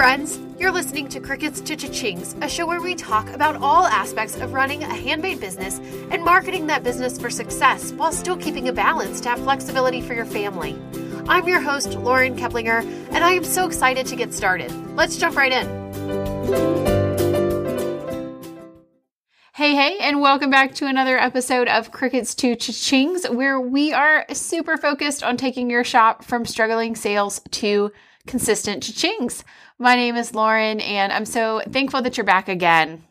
friends. You're listening to Crickets to Cha-Chings, a show where we talk about all aspects of running a handmade business and marketing that business for success while still keeping a balance to have flexibility for your family. I'm your host, Lauren Keplinger, and I am so excited to get started. Let's jump right in. Hey, hey, and welcome back to another episode of Crickets to Cha-Chings, where we are super focused on taking your shop from struggling sales to consistent cha-chings. My name is Lauren, and I'm so thankful that you're back again.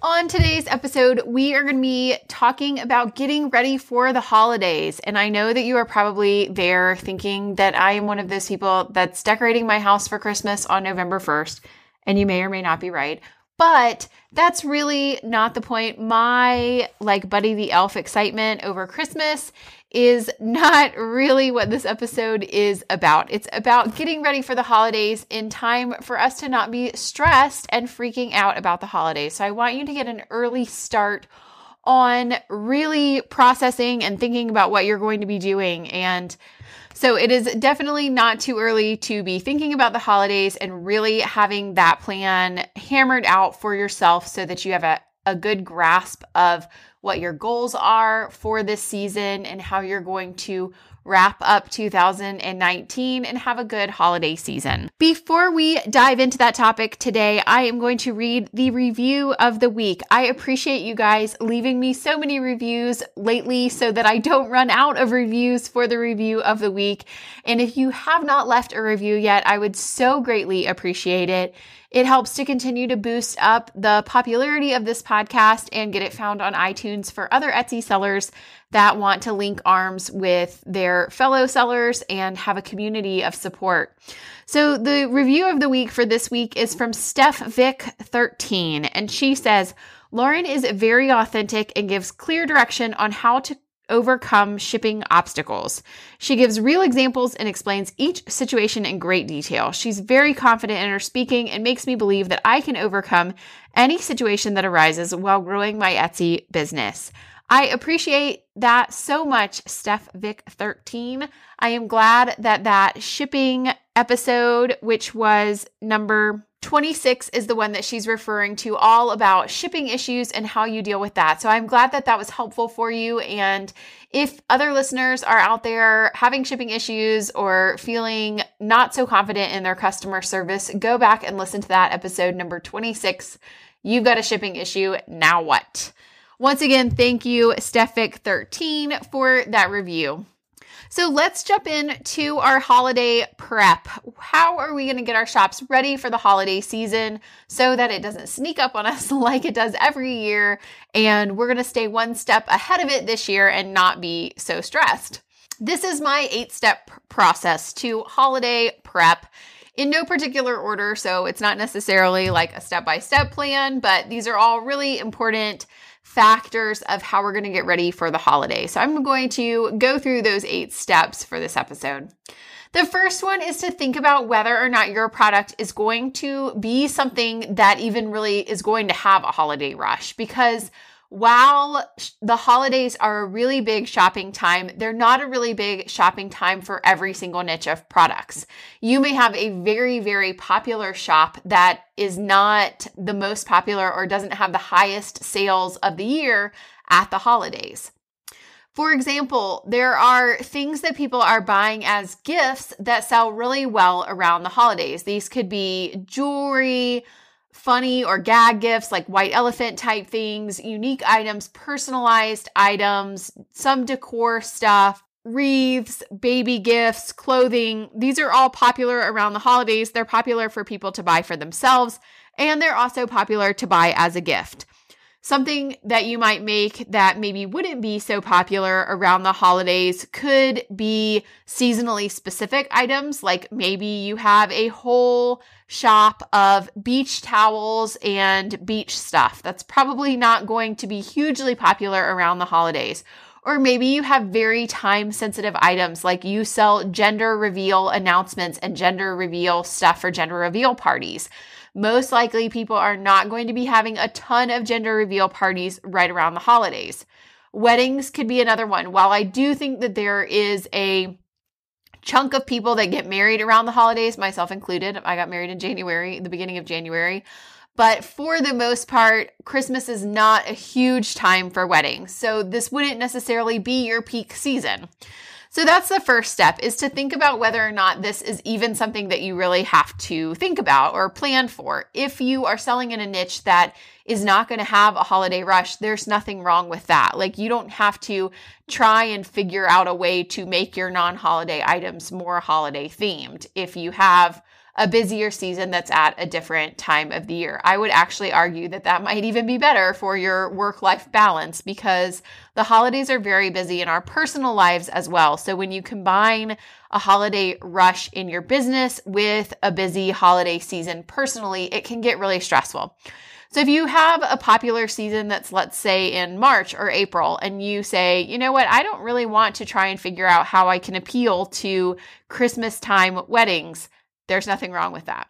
On today's episode, we are going to be talking about getting ready for the holidays. And I know that you are probably there thinking that I am one of those people that's decorating my house for Christmas on November 1st. And you may or may not be right. But that's really not the point. My like Buddy the Elf excitement over Christmas is not really what this episode is about. It's about getting ready for the holidays in time for us to not be stressed and freaking out about the holidays. So I want you to get an early start on really processing and thinking about what you're going to be doing and so it is definitely not too early to be thinking about the holidays and really having that plan hammered out for yourself so that you have a, a good grasp of what your goals are for this season and how you're going to wrap up 2019 and have a good holiday season. Before we dive into that topic today, I am going to read the review of the week. I appreciate you guys leaving me so many reviews lately so that I don't run out of reviews for the review of the week. And if you have not left a review yet, I would so greatly appreciate it. It helps to continue to boost up the popularity of this podcast and get it found on iTunes for other Etsy sellers that want to link arms with their fellow sellers and have a community of support. So the review of the week for this week is from Steph Vic 13 and she says, Lauren is very authentic and gives clear direction on how to overcome shipping obstacles. She gives real examples and explains each situation in great detail. She's very confident in her speaking and makes me believe that I can overcome any situation that arises while growing my Etsy business. I appreciate that so much, Steph Vic 13. I am glad that that shipping episode, which was number 26 is the one that she's referring to, all about shipping issues and how you deal with that. So I'm glad that that was helpful for you. And if other listeners are out there having shipping issues or feeling not so confident in their customer service, go back and listen to that episode number 26. You've got a shipping issue. Now what? Once again, thank you, Steph Vic 13, for that review. So let's jump into our holiday prep. How are we going to get our shops ready for the holiday season so that it doesn't sneak up on us like it does every year? And we're going to stay one step ahead of it this year and not be so stressed. This is my eight step process to holiday prep in no particular order. So it's not necessarily like a step by step plan, but these are all really important factors of how we're going to get ready for the holiday. So I'm going to go through those eight steps for this episode. The first one is to think about whether or not your product is going to be something that even really is going to have a holiday rush because while the holidays are a really big shopping time, they're not a really big shopping time for every single niche of products. You may have a very, very popular shop that is not the most popular or doesn't have the highest sales of the year at the holidays. For example, there are things that people are buying as gifts that sell really well around the holidays. These could be jewelry, funny or gag gifts like white elephant type things, unique items, personalized items, some decor stuff, wreaths, baby gifts, clothing. These are all popular around the holidays. They're popular for people to buy for themselves, and they're also popular to buy as a gift. Something that you might make that maybe wouldn't be so popular around the holidays could be seasonally specific items, like maybe you have a whole shop of beach towels and beach stuff. That's probably not going to be hugely popular around the holidays. Or maybe you have very time sensitive items like you sell gender reveal announcements and gender reveal stuff for gender reveal parties most likely people are not going to be having a ton of gender reveal parties right around the holidays. Weddings could be another one. While I do think that there is a chunk of people that get married around the holidays, myself included. I got married in January, the beginning of January. But for the most part, Christmas is not a huge time for weddings. So this wouldn't necessarily be your peak season. So that's the first step is to think about whether or not this is even something that you really have to think about or plan for. If you are selling in a niche that is not going to have a holiday rush, there's nothing wrong with that. Like you don't have to try and figure out a way to make your non-holiday items more holiday themed. If you have a busier season that's at a different time of the year. I would actually argue that that might even be better for your work life balance because the holidays are very busy in our personal lives as well. So when you combine a holiday rush in your business with a busy holiday season personally, it can get really stressful. So if you have a popular season that's, let's say, in March or April, and you say, you know what, I don't really want to try and figure out how I can appeal to Christmas time weddings, there's nothing wrong with that.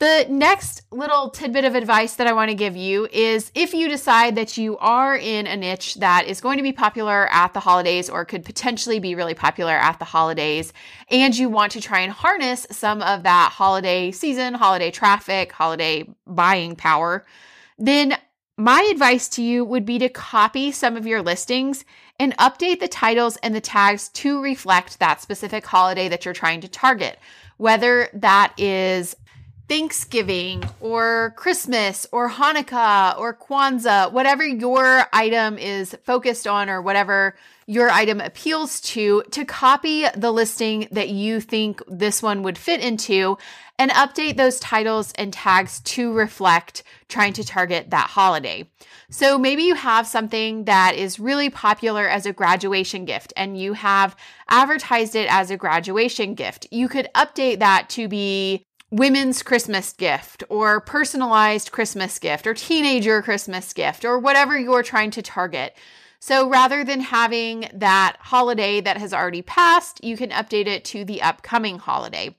The next little tidbit of advice that I want to give you is if you decide that you are in a niche that is going to be popular at the holidays or could potentially be really popular at the holidays, and you want to try and harness some of that holiday season, holiday traffic, holiday buying power, then my advice to you would be to copy some of your listings and update the titles and the tags to reflect that specific holiday that you're trying to target. Whether that is Thanksgiving or Christmas or Hanukkah or Kwanzaa, whatever your item is focused on or whatever your item appeals to, to copy the listing that you think this one would fit into and update those titles and tags to reflect trying to target that holiday. So maybe you have something that is really popular as a graduation gift and you have advertised it as a graduation gift. You could update that to be women's Christmas gift or personalized Christmas gift or teenager Christmas gift or whatever you're trying to target. So rather than having that holiday that has already passed, you can update it to the upcoming holiday.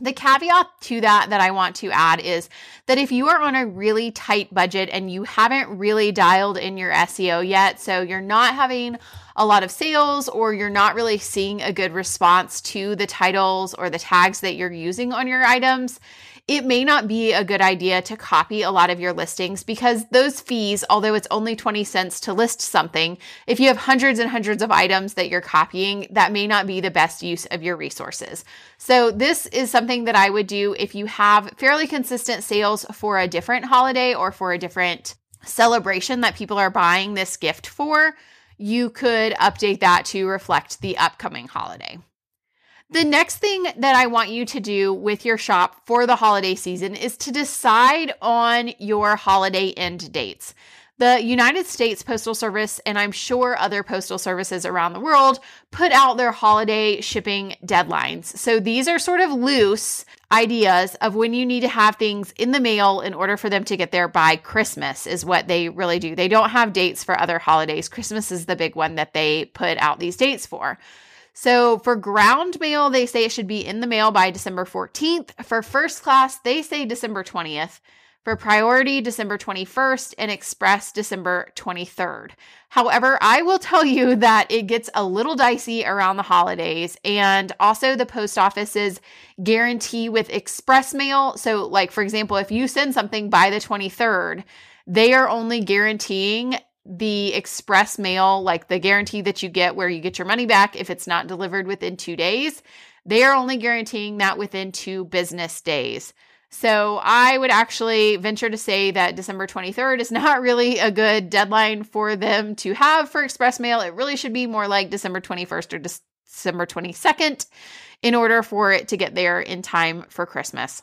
The caveat to that that I want to add is that if you are on a really tight budget and you haven't really dialed in your SEO yet, so you're not having a lot of sales or you're not really seeing a good response to the titles or the tags that you're using on your items, it may not be a good idea to copy a lot of your listings because those fees, although it's only 20 cents to list something, if you have hundreds and hundreds of items that you're copying, that may not be the best use of your resources. So, this is something that I would do if you have fairly consistent sales for a different holiday or for a different celebration that people are buying this gift for. You could update that to reflect the upcoming holiday. The next thing that I want you to do with your shop for the holiday season is to decide on your holiday end dates. The United States Postal Service, and I'm sure other postal services around the world, put out their holiday shipping deadlines. So these are sort of loose ideas of when you need to have things in the mail in order for them to get there by Christmas, is what they really do. They don't have dates for other holidays. Christmas is the big one that they put out these dates for. So for ground mail, they say it should be in the mail by December 14th. For first class, they say December 20th. For priority, December 21st, and express, December 23rd. However, I will tell you that it gets a little dicey around the holidays, and also the post office's guarantee with express mail. So, like, for example, if you send something by the 23rd, they are only guaranteeing the express mail, like the guarantee that you get where you get your money back if it's not delivered within two days, they are only guaranteeing that within two business days. So I would actually venture to say that December 23rd is not really a good deadline for them to have for express mail. It really should be more like December 21st or December 22nd in order for it to get there in time for Christmas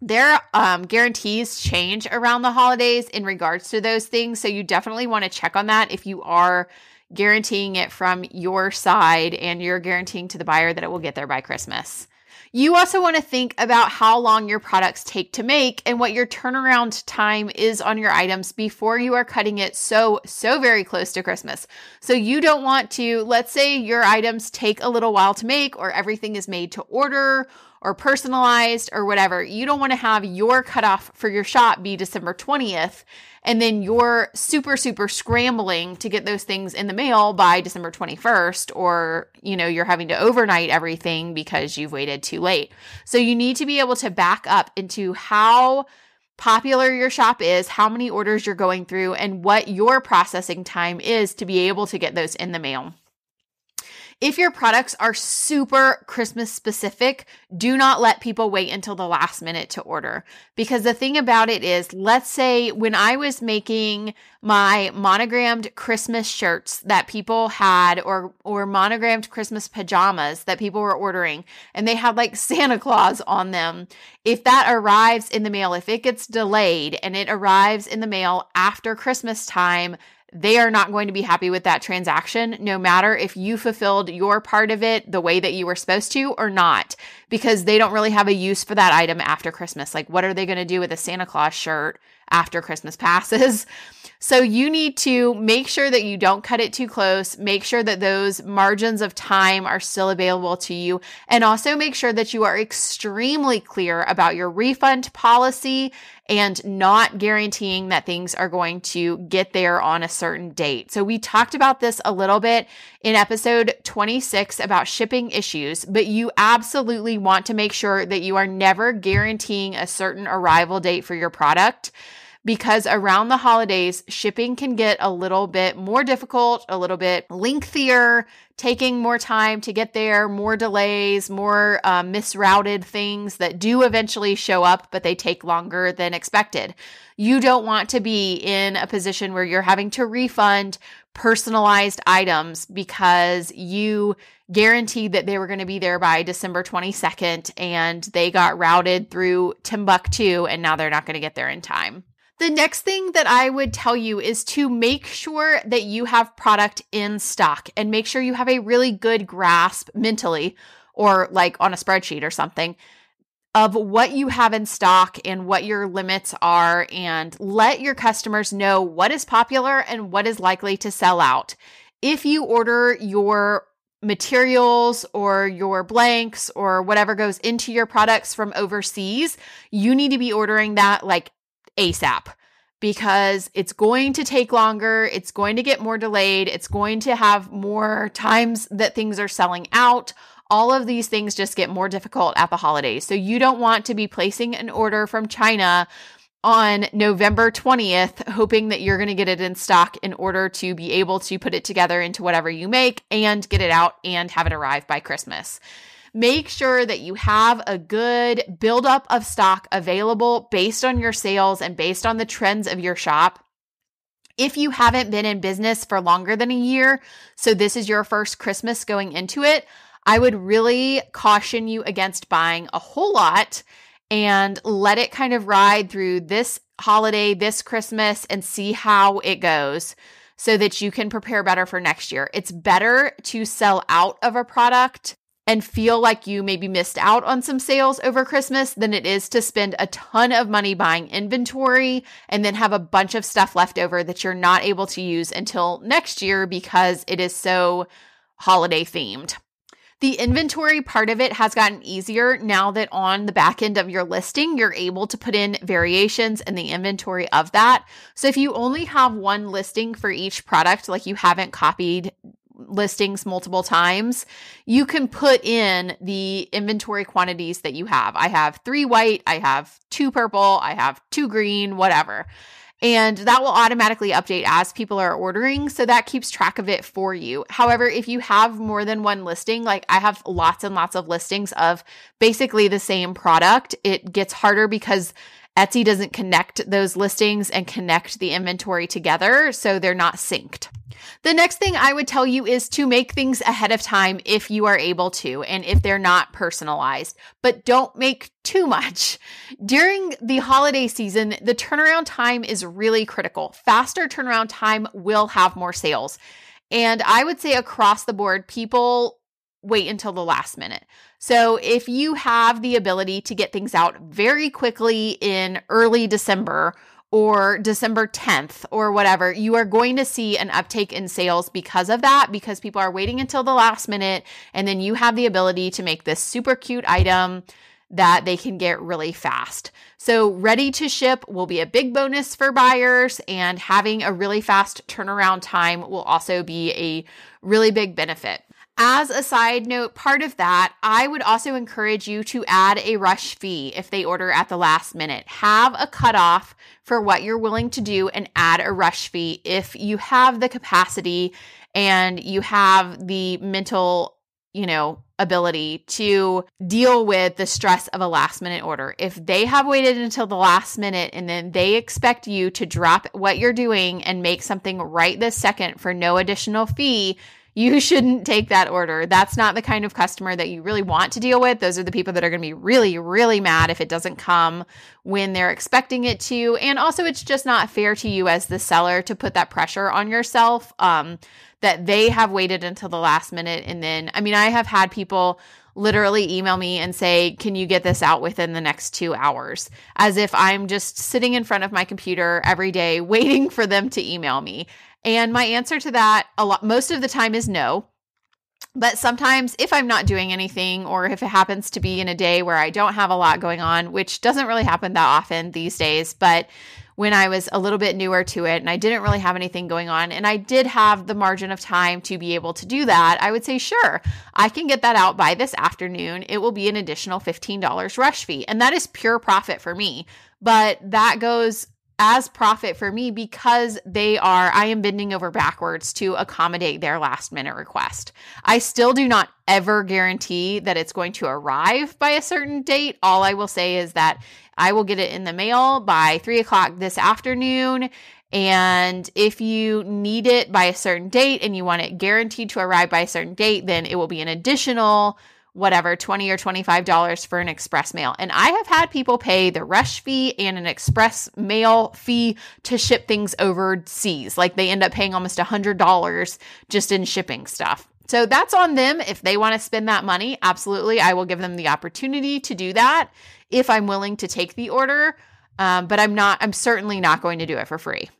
their um, guarantees change around the holidays in regards to those things. So you definitely want to check on that if you are guaranteeing it from your side and you're guaranteeing to the buyer that it will get there by Christmas. You also want to think about how long your products take to make and what your turnaround time is on your items before you are cutting it so, so very close to Christmas. So you don't want to, let's say your items take a little while to make or everything is made to order or personalized or whatever. You don't want to have your cutoff for your shop be December 20th and then you're super super scrambling to get those things in the mail by December 21st or you know you're having to overnight everything because you've waited too late. So you need to be able to back up into how popular your shop is, how many orders you're going through and what your processing time is to be able to get those in the mail. If your products are super Christmas specific, do not let people wait until the last minute to order. Because the thing about it is, let's say when I was making my monogrammed Christmas shirts that people had or or monogrammed Christmas pajamas that people were ordering and they had like Santa Claus on them. If that arrives in the mail, if it gets delayed and it arrives in the mail after Christmas time, they are not going to be happy with that transaction, no matter if you fulfilled your part of it the way that you were supposed to or not, because they don't really have a use for that item after Christmas. Like, what are they going to do with a Santa Claus shirt after Christmas passes? So you need to make sure that you don't cut it too close. Make sure that those margins of time are still available to you. And also make sure that you are extremely clear about your refund policy and not guaranteeing that things are going to get there on a certain date. So we talked about this a little bit in episode 26 about shipping issues, but you absolutely want to make sure that you are never guaranteeing a certain arrival date for your product because around the holidays, shipping can get a little bit more difficult, a little bit lengthier, taking more time to get there, more delays, more uh, misrouted things that do eventually show up, but they take longer than expected. You don't want to be in a position where you're having to refund personalized items because you guaranteed that they were going to be there by December 22nd and they got routed through Timbuktu and now they're not going to get there in time. The next thing that I would tell you is to make sure that you have product in stock and make sure you have a really good grasp mentally or like on a spreadsheet or something of what you have in stock and what your limits are and let your customers know what is popular and what is likely to sell out. If you order your materials or your blanks or whatever goes into your products from overseas, you need to be ordering that like ASAP because it's going to take longer. It's going to get more delayed. It's going to have more times that things are selling out. All of these things just get more difficult at the holidays. So you don't want to be placing an order from China on November 20th, hoping that you're going to get it in stock in order to be able to put it together into whatever you make and get it out and have it arrive by Christmas. Make sure that you have a good buildup of stock available based on your sales and based on the trends of your shop. If you haven't been in business for longer than a year, so this is your first Christmas going into it, I would really caution you against buying a whole lot and let it kind of ride through this holiday, this Christmas, and see how it goes so that you can prepare better for next year. It's better to sell out of a product and feel like you maybe missed out on some sales over Christmas than it is to spend a ton of money buying inventory and then have a bunch of stuff left over that you're not able to use until next year because it is so holiday themed. The inventory part of it has gotten easier now that on the back end of your listing, you're able to put in variations in the inventory of that. So if you only have one listing for each product, like you haven't copied listings multiple times, you can put in the inventory quantities that you have. I have three white, I have two purple, I have two green, whatever. And that will automatically update as people are ordering. So that keeps track of it for you. However, if you have more than one listing, like I have lots and lots of listings of basically the same product, it gets harder because Etsy doesn't connect those listings and connect the inventory together. So they're not synced. The next thing I would tell you is to make things ahead of time if you are able to and if they're not personalized, but don't make too much. During the holiday season, the turnaround time is really critical. Faster turnaround time will have more sales. And I would say across the board, people wait until the last minute. So if you have the ability to get things out very quickly in early December or December 10th or whatever, you are going to see an uptake in sales because of that, because people are waiting until the last minute. And then you have the ability to make this super cute item that they can get really fast. So, ready to ship will be a big bonus for buyers, and having a really fast turnaround time will also be a really big benefit. As a side note, part of that, I would also encourage you to add a rush fee if they order at the last minute. Have a cutoff for what you're willing to do and add a rush fee if you have the capacity and you have the mental, you know, ability to deal with the stress of a last minute order. If they have waited until the last minute and then they expect you to drop what you're doing and make something right this second for no additional fee, you shouldn't take that order. That's not the kind of customer that you really want to deal with. Those are the people that are going to be really, really mad if it doesn't come when they're expecting it to. And also, it's just not fair to you as the seller to put that pressure on yourself um, that they have waited until the last minute. And then, I mean, I have had people literally email me and say, Can you get this out within the next two hours? As if I'm just sitting in front of my computer every day waiting for them to email me. And my answer to that a lot most of the time is no. But sometimes if I'm not doing anything or if it happens to be in a day where I don't have a lot going on, which doesn't really happen that often these days, but when I was a little bit newer to it and I didn't really have anything going on and I did have the margin of time to be able to do that, I would say, sure, I can get that out by this afternoon. It will be an additional $15 rush fee. And that is pure profit for me. But that goes as profit for me because they are, I am bending over backwards to accommodate their last minute request. I still do not ever guarantee that it's going to arrive by a certain date. All I will say is that I will get it in the mail by three o'clock this afternoon. And if you need it by a certain date and you want it guaranteed to arrive by a certain date, then it will be an additional whatever 20 or 25 dollars for an express mail. And i have had people pay the rush fee and an express mail fee to ship things overseas. Like they end up paying almost a hundred dollars just in shipping stuff so that's on them. If they want to spend that money absolutely i will give them the opportunity to do that if i'm willing to take the order. Um, but i'm not i'm certainly not going to do it for free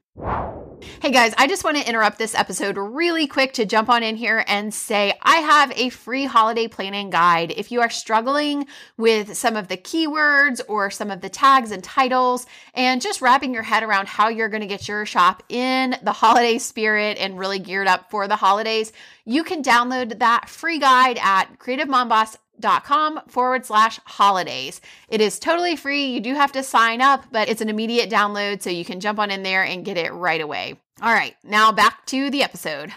Hey guys, I just want to interrupt this episode really quick to jump on in here and say I have a free holiday planning guide. If you are struggling with some of the keywords or some of the tags and titles and just wrapping your head around how you're going to get your shop in the holiday spirit and really geared up for the holidays, you can download that free guide at creativemomboss.com dot com forward slash holidays. It is totally free. You do have to sign up, but it's an immediate download, so you can jump on in there and get it right away. All right, now back to the episode.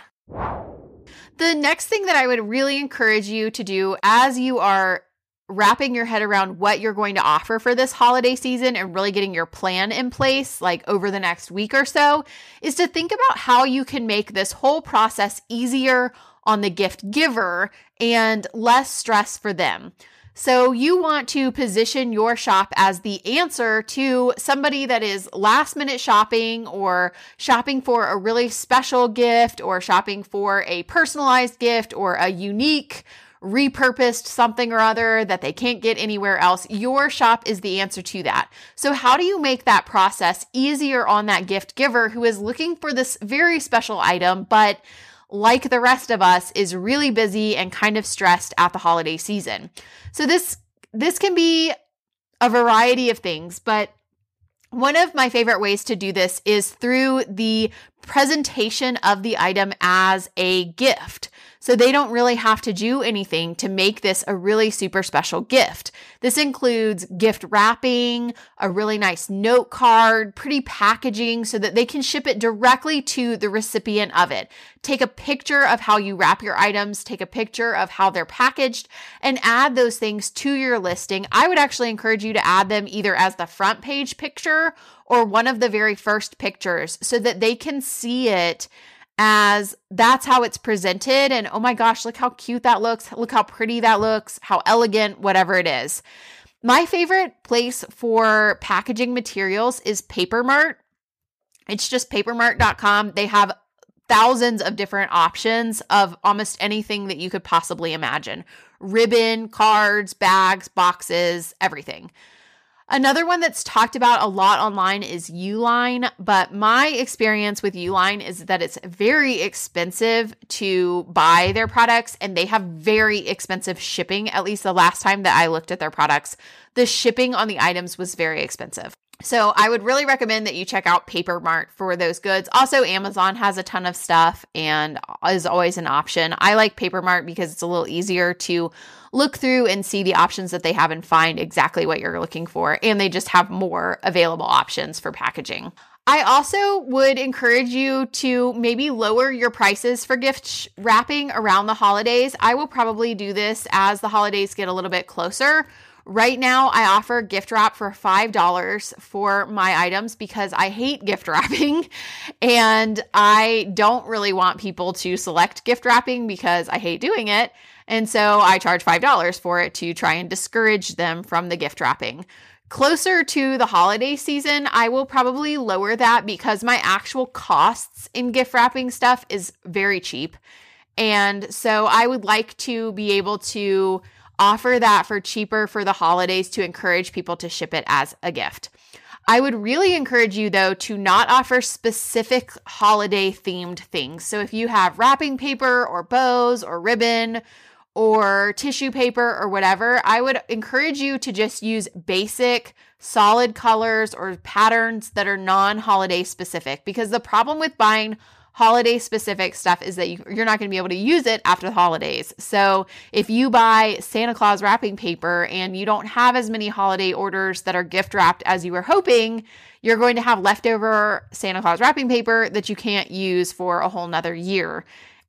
The next thing that I would really encourage you to do as you are wrapping your head around what you're going to offer for this holiday season and really getting your plan in place, like over the next week or so, is to think about how you can make this whole process easier on the gift giver and less stress for them. So, you want to position your shop as the answer to somebody that is last minute shopping or shopping for a really special gift or shopping for a personalized gift or a unique repurposed something or other that they can't get anywhere else. Your shop is the answer to that. So, how do you make that process easier on that gift giver who is looking for this very special item, but like the rest of us, is really busy and kind of stressed at the holiday season. So this this can be a variety of things, but one of my favorite ways to do this is through the presentation of the item as a gift. So they don't really have to do anything to make this a really super special gift. This includes gift wrapping, a really nice note card, pretty packaging so that they can ship it directly to the recipient of it. Take a picture of how you wrap your items, take a picture of how they're packaged, and add those things to your listing. I would actually encourage you to add them either as the front page picture or one of the very first pictures so that they can see it as that's how it's presented. And oh my gosh, look how cute that looks. Look how pretty that looks, how elegant, whatever it is. My favorite place for packaging materials is Papermart. It's just papermart.com. They have thousands of different options of almost anything that you could possibly imagine ribbon, cards, bags, boxes, everything. Another one that's talked about a lot online is Uline, but my experience with Uline is that it's very expensive to buy their products and they have very expensive shipping. At least the last time that I looked at their products, the shipping on the items was very expensive. So I would really recommend that you check out Paper Mart for those goods. Also, Amazon has a ton of stuff and is always an option. I like Paper Mart because it's a little easier to look through and see the options that they have and find exactly what you're looking for. And they just have more available options for packaging. I also would encourage you to maybe lower your prices for gift wrapping around the holidays. I will probably do this as the holidays get a little bit closer Right now, I offer gift wrap for $5 for my items because I hate gift wrapping and I don't really want people to select gift wrapping because I hate doing it. And so I charge $5 for it to try and discourage them from the gift wrapping. Closer to the holiday season, I will probably lower that because my actual costs in gift wrapping stuff is very cheap. And so I would like to be able to offer that for cheaper for the holidays to encourage people to ship it as a gift. I would really encourage you, though, to not offer specific holiday themed things. So if you have wrapping paper or bows or ribbon or tissue paper or whatever, I would encourage you to just use basic solid colors or patterns that are non holiday specific because the problem with buying holiday specific stuff is that you, are not going to be able to use it after the holidays. So if you buy Santa Claus wrapping paper and you don't have as many holiday orders that are gift wrapped as you were hoping, you're going to have leftover Santa Claus wrapping paper that you can't use for a whole nother year.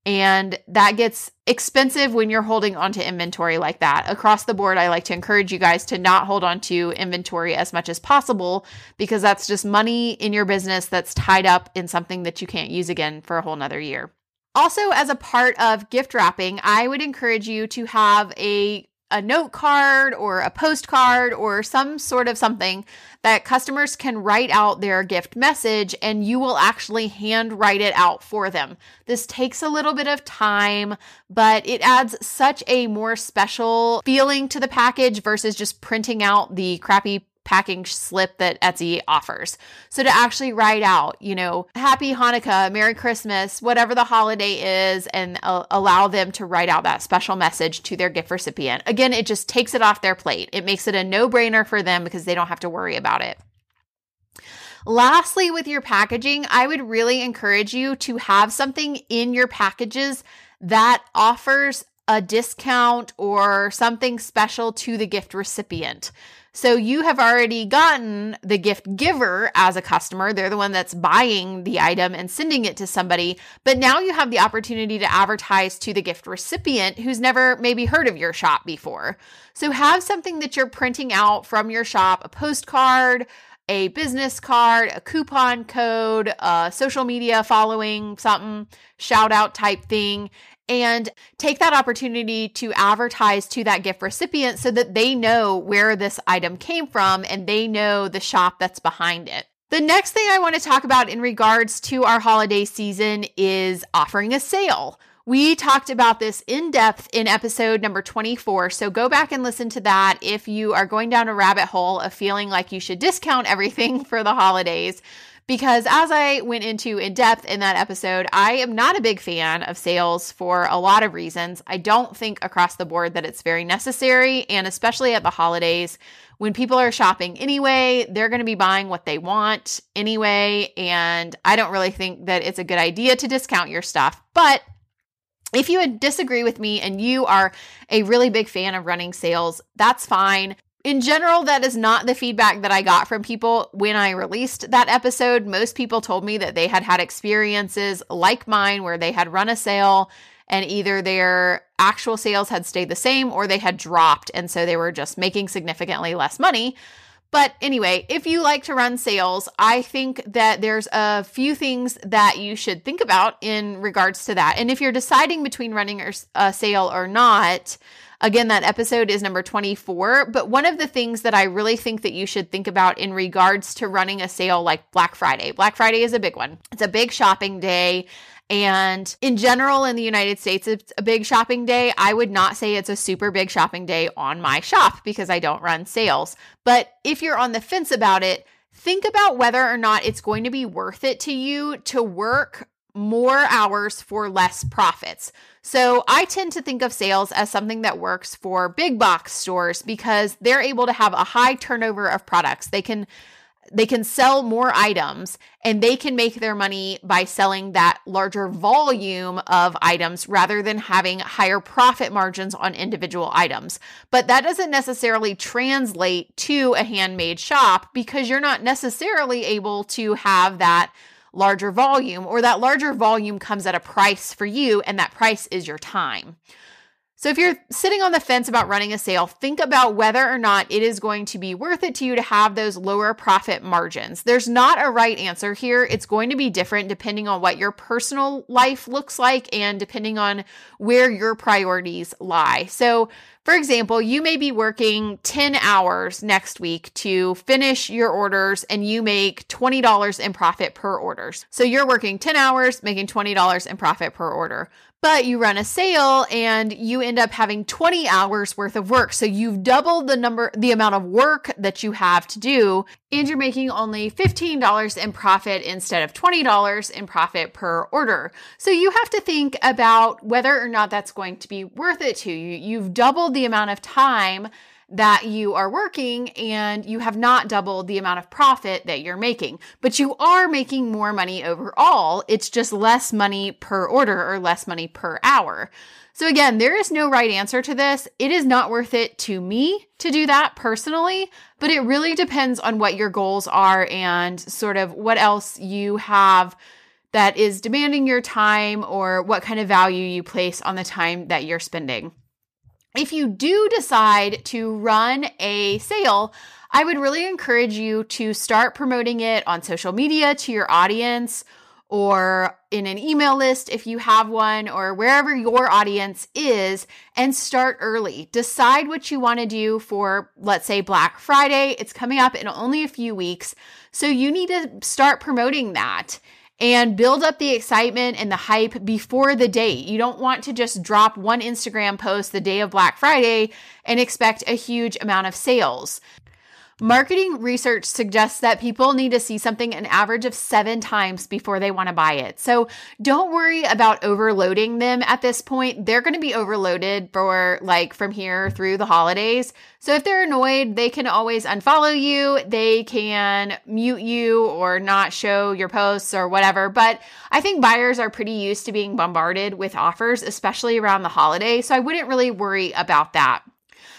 And that gets expensive when you're holding onto inventory like that. Across the board, I like to encourage you guys to not hold on to inventory as much as possible because that's just money in your business that's tied up in something that you can't use again for a whole nother year. Also, as a part of gift wrapping, I would encourage you to have a a note card or a postcard or some sort of something that customers can write out their gift message and you will actually hand write it out for them. This takes a little bit of time, but it adds such a more special feeling to the package versus just printing out the crappy packing slip that Etsy offers. So to actually write out, you know, happy Hanukkah, Merry Christmas, whatever the holiday is, and uh, allow them to write out that special message to their gift recipient. Again, it just takes it off their plate. It makes it a no brainer for them because they don't have to worry about it. Lastly, with your packaging, I would really encourage you to have something in your packages that offers a discount or something special to the gift recipient. So you have already gotten the gift giver as a customer. They're the one that's buying the item and sending it to somebody. But now you have the opportunity to advertise to the gift recipient who's never maybe heard of your shop before. So have something that you're printing out from your shop, a postcard, a business card, a coupon code, a social media following, something, shout out type thing and take that opportunity to advertise to that gift recipient so that they know where this item came from and they know the shop that's behind it. The next thing I want to talk about in regards to our holiday season is offering a sale. We talked about this in depth in episode number 24. So go back and listen to that if you are going down a rabbit hole of feeling like you should discount everything for the holidays because as I went into in depth in that episode, I am not a big fan of sales for a lot of reasons. I don't think across the board that it's very necessary, and especially at the holidays when people are shopping anyway, they're going to be buying what they want anyway, and I don't really think that it's a good idea to discount your stuff. But if you disagree with me and you are a really big fan of running sales, that's fine in general, that is not the feedback that I got from people when I released that episode. Most people told me that they had had experiences like mine where they had run a sale and either their actual sales had stayed the same or they had dropped. And so they were just making significantly less money. But anyway, if you like to run sales, I think that there's a few things that you should think about in regards to that. And if you're deciding between running a sale or not, Again, that episode is number 24. But one of the things that I really think that you should think about in regards to running a sale like Black Friday, Black Friday is a big one. It's a big shopping day. And in general, in the United States, it's a big shopping day. I would not say it's a super big shopping day on my shop because I don't run sales. But if you're on the fence about it, think about whether or not it's going to be worth it to you to work more hours for less profits. So I tend to think of sales as something that works for big box stores because they're able to have a high turnover of products. They can they can sell more items and they can make their money by selling that larger volume of items rather than having higher profit margins on individual items. But that doesn't necessarily translate to a handmade shop because you're not necessarily able to have that larger volume or that larger volume comes at a price for you and that price is your time. So if you're sitting on the fence about running a sale, think about whether or not it is going to be worth it to you to have those lower profit margins. There's not a right answer here. It's going to be different depending on what your personal life looks like and depending on where your priorities lie. So for example, you may be working 10 hours next week to finish your orders and you make $20 in profit per orders. So you're working 10 hours, making $20 in profit per order but you run a sale and you end up having 20 hours worth of work. So you've doubled the number, the amount of work that you have to do, and you're making only $15 in profit instead of $20 in profit per order. So you have to think about whether or not that's going to be worth it to you. You've doubled the amount of time that you are working and you have not doubled the amount of profit that you're making, but you are making more money overall. It's just less money per order or less money per hour. So again, there is no right answer to this. It is not worth it to me to do that personally, but it really depends on what your goals are and sort of what else you have that is demanding your time or what kind of value you place on the time that you're spending if you do decide to run a sale, I would really encourage you to start promoting it on social media to your audience or in an email list if you have one or wherever your audience is and start early. Decide what you want to do for, let's say, Black Friday. It's coming up in only a few weeks. So you need to start promoting that and build up the excitement and the hype before the date. You don't want to just drop one Instagram post the day of Black Friday and expect a huge amount of sales. Marketing research suggests that people need to see something an average of seven times before they want to buy it. So don't worry about overloading them at this point. They're going to be overloaded for like from here through the holidays. So if they're annoyed, they can always unfollow you. They can mute you or not show your posts or whatever. But I think buyers are pretty used to being bombarded with offers, especially around the holiday. So I wouldn't really worry about that.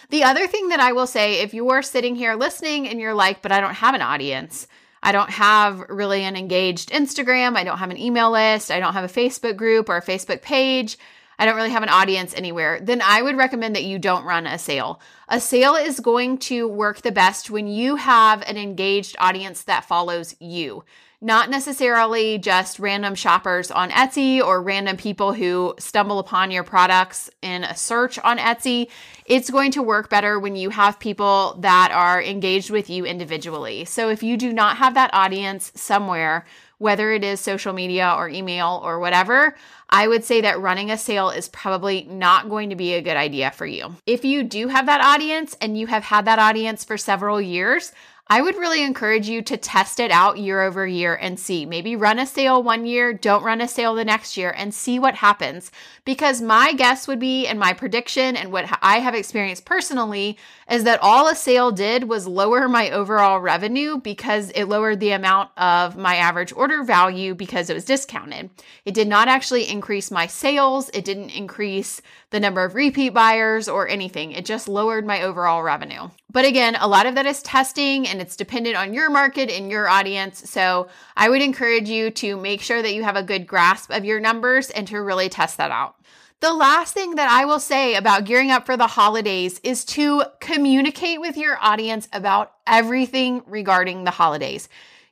The other thing that I will say, if you are sitting here listening and you're like, but I don't have an audience, I don't have really an engaged Instagram, I don't have an email list, I don't have a Facebook group or a Facebook page, I don't really have an audience anywhere, then I would recommend that you don't run a sale. A sale is going to work the best when you have an engaged audience that follows you not necessarily just random shoppers on Etsy or random people who stumble upon your products in a search on Etsy. It's going to work better when you have people that are engaged with you individually. So if you do not have that audience somewhere, whether it is social media or email or whatever, I would say that running a sale is probably not going to be a good idea for you. If you do have that audience and you have had that audience for several years, I would really encourage you to test it out year over year and see. Maybe run a sale one year, don't run a sale the next year, and see what happens. Because my guess would be, and my prediction, and what I have experienced personally, is that all a sale did was lower my overall revenue because it lowered the amount of my average order value because it was discounted. It did not actually increase my sales, it didn't increase the number of repeat buyers or anything. It just lowered my overall revenue. But again, a lot of that is testing and it's dependent on your market and your audience. So I would encourage you to make sure that you have a good grasp of your numbers and to really test that out. The last thing that I will say about gearing up for the holidays is to communicate with your audience about everything regarding the holidays.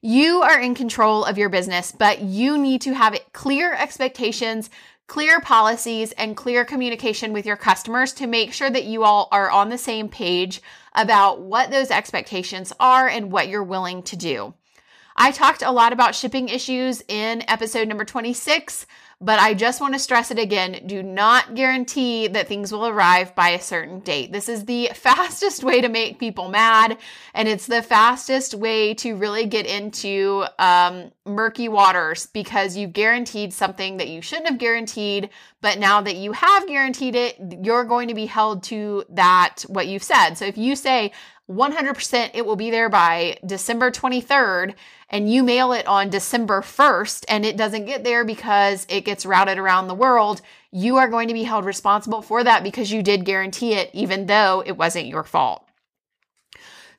You are in control of your business, but you need to have clear expectations, clear policies and clear communication with your customers to make sure that you all are on the same page about what those expectations are and what you're willing to do. I talked a lot about shipping issues in episode number 26. But I just want to stress it again do not guarantee that things will arrive by a certain date. This is the fastest way to make people mad, and it's the fastest way to really get into um, murky waters because you've guaranteed something that you shouldn't have guaranteed. But now that you have guaranteed it, you're going to be held to that, what you've said. So if you say, 100% it will be there by December 23rd and you mail it on December 1st and it doesn't get there because it gets routed around the world, you are going to be held responsible for that because you did guarantee it even though it wasn't your fault.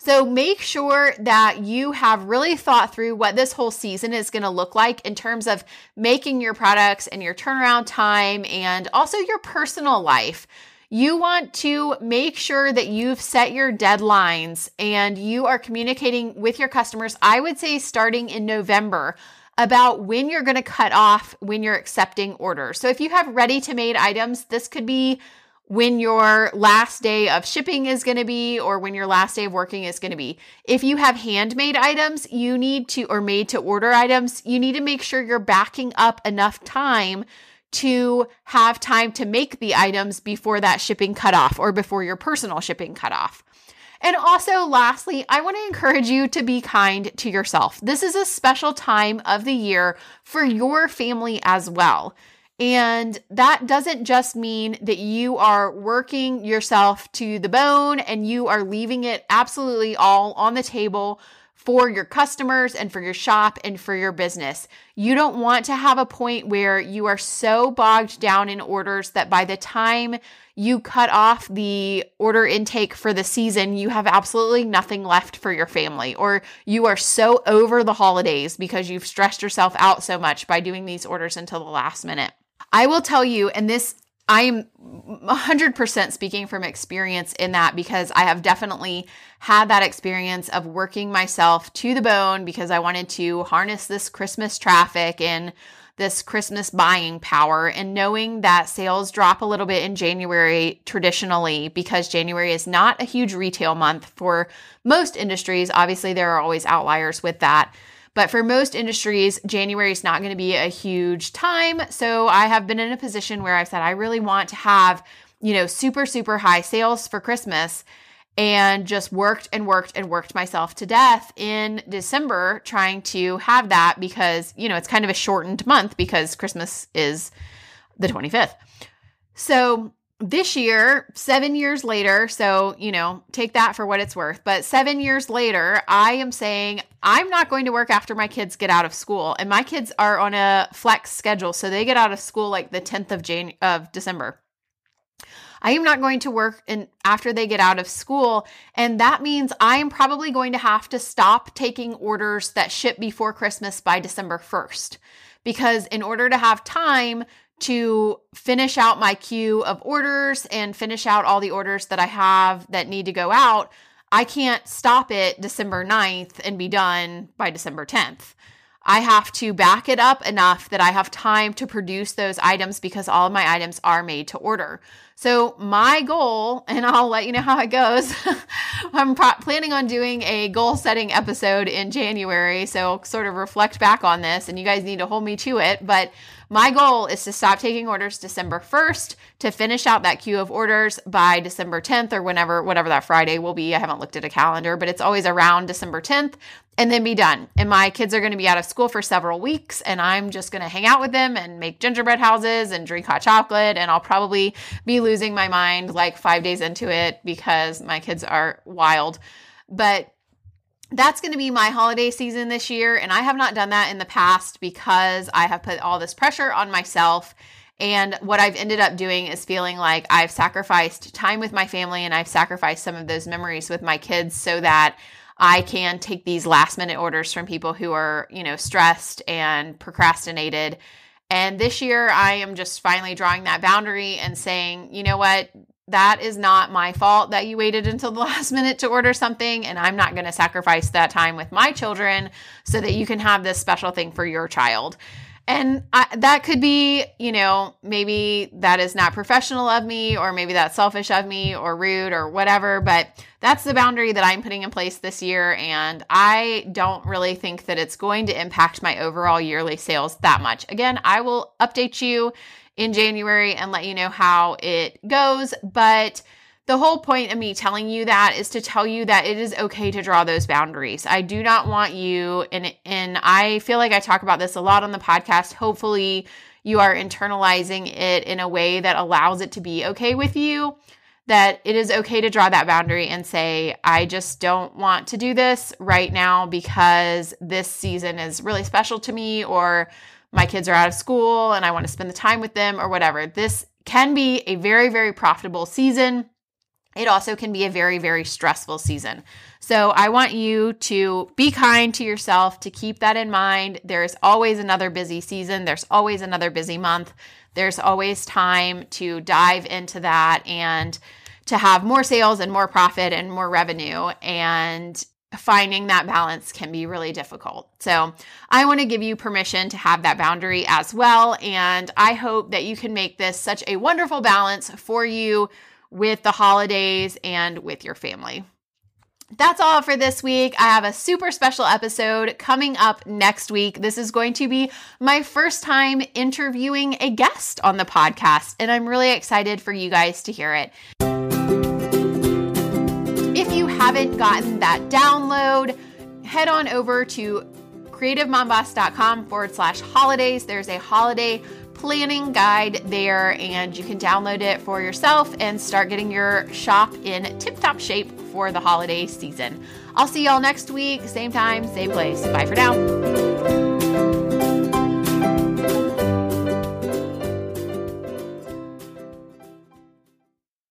So make sure that you have really thought through what this whole season is going to look like in terms of making your products and your turnaround time and also your personal life. You want to make sure that you've set your deadlines and you are communicating with your customers. I would say starting in November about when you're going to cut off when you're accepting orders. So if you have ready to made items, this could be when your last day of shipping is going to be or when your last day of working is going to be. If you have handmade items, you need to, or made to order items, you need to make sure you're backing up enough time to have time to make the items before that shipping cutoff or before your personal shipping cutoff. And also, lastly, I want to encourage you to be kind to yourself. This is a special time of the year for your family as well. And that doesn't just mean that you are working yourself to the bone and you are leaving it absolutely all on the table for your customers and for your shop and for your business. You don't want to have a point where you are so bogged down in orders that by the time you cut off the order intake for the season, you have absolutely nothing left for your family, or you are so over the holidays because you've stressed yourself out so much by doing these orders until the last minute. I will tell you, and this I am 100% speaking from experience in that because I have definitely had that experience of working myself to the bone because I wanted to harness this Christmas traffic and this Christmas buying power and knowing that sales drop a little bit in January traditionally because January is not a huge retail month for most industries. Obviously, there are always outliers with that. But for most industries, January is not going to be a huge time. So I have been in a position where I've said, I really want to have, you know, super, super high sales for Christmas and just worked and worked and worked myself to death in December trying to have that because, you know, it's kind of a shortened month because Christmas is the 25th. So this year, seven years later, so, you know, take that for what it's worth, but seven years later, I am saying I'm not going to work after my kids get out of school. And my kids are on a flex schedule. So they get out of school like the 10th of Jan- of December. I am not going to work in after they get out of school. And that means I am probably going to have to stop taking orders that ship before Christmas by December 1st. Because in order to have time to finish out my queue of orders and finish out all the orders that I have that need to go out, I can't stop it December 9th and be done by December 10th. I have to back it up enough that I have time to produce those items because all of my items are made to order. So, my goal, and I'll let you know how it goes. I'm pro- planning on doing a goal setting episode in January. So, sort of reflect back on this, and you guys need to hold me to it. But my goal is to stop taking orders December 1st to finish out that queue of orders by December 10th or whenever, whatever that Friday will be. I haven't looked at a calendar, but it's always around December 10th and then be done. And my kids are going to be out of school for several weeks, and I'm just going to hang out with them and make gingerbread houses and drink hot chocolate. And I'll probably be losing my mind like five days into it because my kids are wild. But that's going to be my holiday season this year. And I have not done that in the past because I have put all this pressure on myself. And what I've ended up doing is feeling like I've sacrificed time with my family and I've sacrificed some of those memories with my kids so that I can take these last minute orders from people who are, you know, stressed and procrastinated. And this year I am just finally drawing that boundary and saying, you know what, that is not my fault that you waited until the last minute to order something. And I'm not going to sacrifice that time with my children so that you can have this special thing for your child. And I, that could be, you know, maybe that is not professional of me, or maybe that's selfish of me, or rude, or whatever. But that's the boundary that I'm putting in place this year. And I don't really think that it's going to impact my overall yearly sales that much. Again, I will update you in January and let you know how it goes. But the whole point of me telling you that is to tell you that it is okay to draw those boundaries. I do not want you and and I feel like I talk about this a lot on the podcast. Hopefully you are internalizing it in a way that allows it to be okay with you that it is okay to draw that boundary and say, I just don't want to do this right now because this season is really special to me, or my kids are out of school and I want to spend the time with them, or whatever. This can be a very, very profitable season it also can be a very, very stressful season. So I want you to be kind to yourself, to keep that in mind. There's always another busy season, there's always another busy month. There's always time to dive into that and to have more sales and more profit and more revenue. And finding that balance can be really difficult. So, I want to give you permission to have that boundary as well. And I hope that you can make this such a wonderful balance for you with the holidays and with your family. That's all for this week. I have a super special episode coming up next week. This is going to be my first time interviewing a guest on the podcast, and I'm really excited for you guys to hear it. Haven't gotten that download, head on over to creativemomboss.com forward slash holidays. There's a holiday planning guide there, and you can download it for yourself and start getting your shop in tip top shape for the holiday season. I'll see y'all next week, same time, same place. Bye for now.